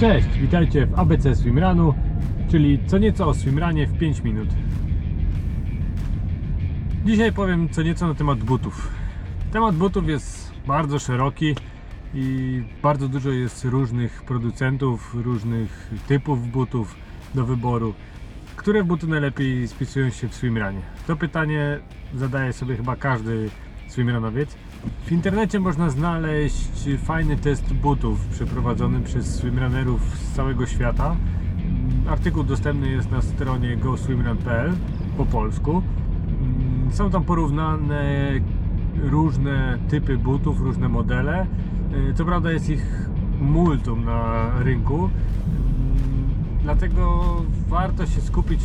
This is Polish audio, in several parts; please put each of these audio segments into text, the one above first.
Cześć, witajcie w ABC Swimrunu, czyli co nieco o swimranie w 5 minut. Dzisiaj powiem co nieco na temat butów. Temat butów jest bardzo szeroki i bardzo dużo jest różnych producentów, różnych typów butów do wyboru. Które buty najlepiej spisują się w swimrunie? To pytanie zadaje sobie chyba każdy swimrunowiec. W internecie można znaleźć fajny test butów przeprowadzony przez swimrunnerów z całego świata. Artykuł dostępny jest na stronie goswimrun.pl po polsku. Są tam porównane różne typy butów, różne modele. Co prawda jest ich multum na rynku, dlatego warto się skupić,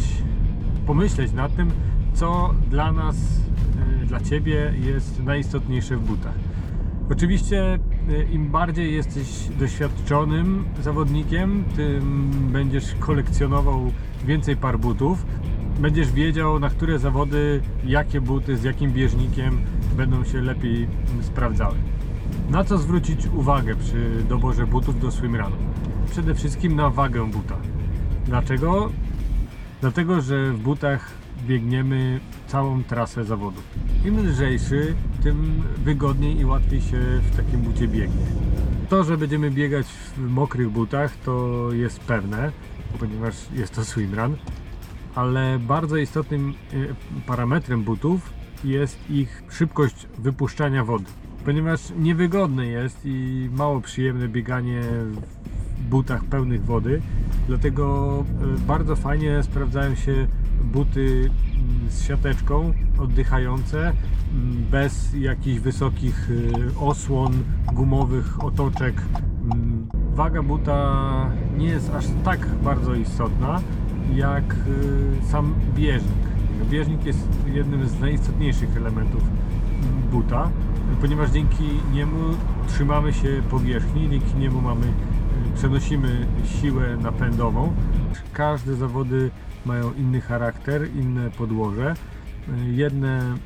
pomyśleć nad tym, co dla nas, dla Ciebie jest najistotniejsze w butach. Oczywiście y, im bardziej jesteś doświadczonym zawodnikiem, tym będziesz kolekcjonował więcej par butów. Będziesz wiedział na które zawody, jakie buty, z jakim bieżnikiem będą się lepiej sprawdzały. Na co zwrócić uwagę przy doborze butów do swimrunu? Przede wszystkim na wagę buta. Dlaczego? Dlatego, że w butach biegniemy całą trasę zawodów. Im lżejszy, tym wygodniej i łatwiej się w takim bucie biegnie. To, że będziemy biegać w mokrych butach, to jest pewne, ponieważ jest to swimrun, ale bardzo istotnym y, parametrem butów jest ich szybkość wypuszczania wody. Ponieważ niewygodne jest i mało przyjemne bieganie w butach pełnych wody, dlatego y, bardzo fajnie sprawdzają się buty z siateczką, oddychające, mm, bez jakichś wysokich y, osłon, gumowych otoczek. Mm, Waga buta nie jest aż tak bardzo istotna, jak y, sam bieżnik. Bieżnik jest jednym z najistotniejszych elementów mm, buta, ponieważ dzięki niemu trzymamy się powierzchni, dzięki niemu mamy, y, przenosimy siłę napędową. Każde zawody mają inny charakter, inne podłoże. Y, Jedne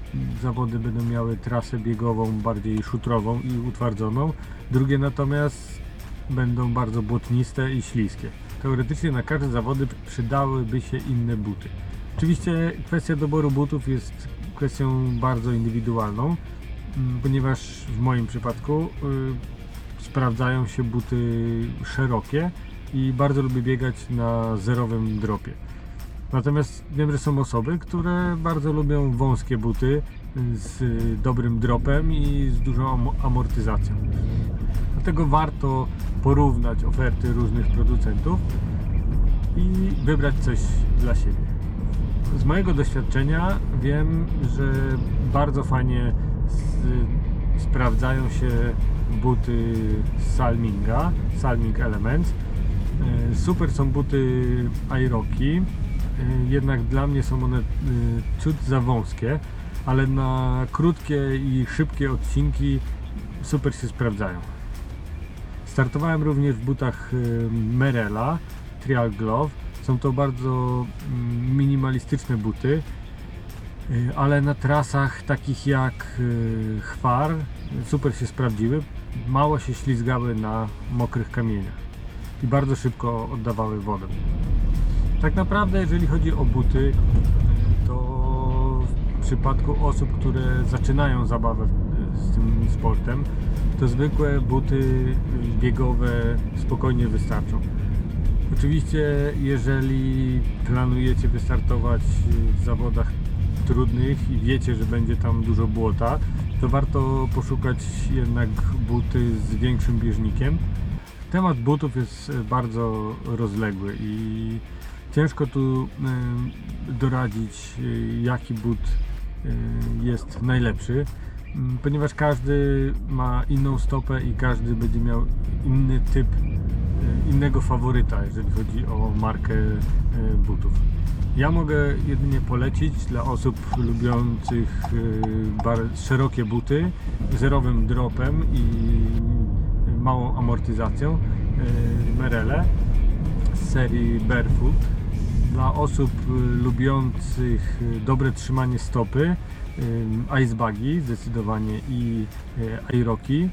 zawody będą miały trasę biegową bardziej szutrową i utwardzoną, drugie natomiast będą bardzo błotniste i śliskie. Teoretycznie na każde zawody przydałyby się inne buty. Oczywiście kwestia doboru butów jest kwestią bardzo indywidualną, ponieważ w moim przypadku y, sprawdzają się buty szerokie i bardzo lubię biegać na zerowym dropie. Natomiast wiem, że są osoby, które bardzo lubią wąskie buty z dobrym dropem i z dużą am- amortyzacją. Dlatego warto porównać oferty różnych producentów i wybrać coś dla siebie. Z mojego doświadczenia wiem, że bardzo fajnie sprawdzają się buty Salminga, Salming Elements. E, Super są buty Airoki, jednak dla mnie są one e, ciut za wąskie, ale na krótkie i szybkie odcinki super się sprawdzają. Startowałem również w butach y, Merela Trial Glove. Są to bardzo mm, minimalistyczne buty, y, ale na trasach takich jak y, Chwar super się sprawdziły. Mało się ślizgały na mokrych kamieniach i bardzo szybko oddawały wodę. Tak naprawdę, jeżeli chodzi o buty, to w przypadku osób, które zaczynają zabawę z tym sportem, to zwykłe buty biegowe spokojnie wystarczą. Oczywiście, jeżeli planujecie wystartować w zawodach trudnych i wiecie, że będzie tam dużo błota, to warto poszukać jednak buty z większym bieżnikiem. Temat butów jest bardzo rozległy i ciężko tu e, doradzić, e, jaki but e, jest najlepszy, ponieważ każdy ma inną stopę i każdy będzie miał inny typ, innego faworyta, jeżeli chodzi o markę butów. Ja mogę jedynie polecić dla osób lubiących szerokie buty, zerowym dropem i małą amortyzacją Merele z serii Barefoot. Dla osób e, lubiących e, dobre trzymanie stopy e, Ice Buggy zdecydowanie i Airoki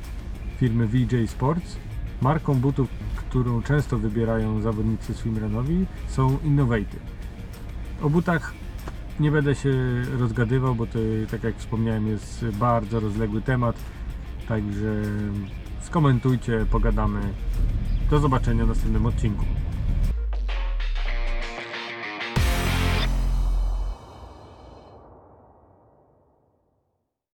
firmy VJ Sports. Marką butów, którą często wybierają zawodnicy swimrunowi są Innovative. O butach nie będę się rozgadywał, bo to tak jak wspomniałem jest bardzo rozległy temat. Także skomentujcie, pogadamy. Do zobaczenia w następnym odcinku.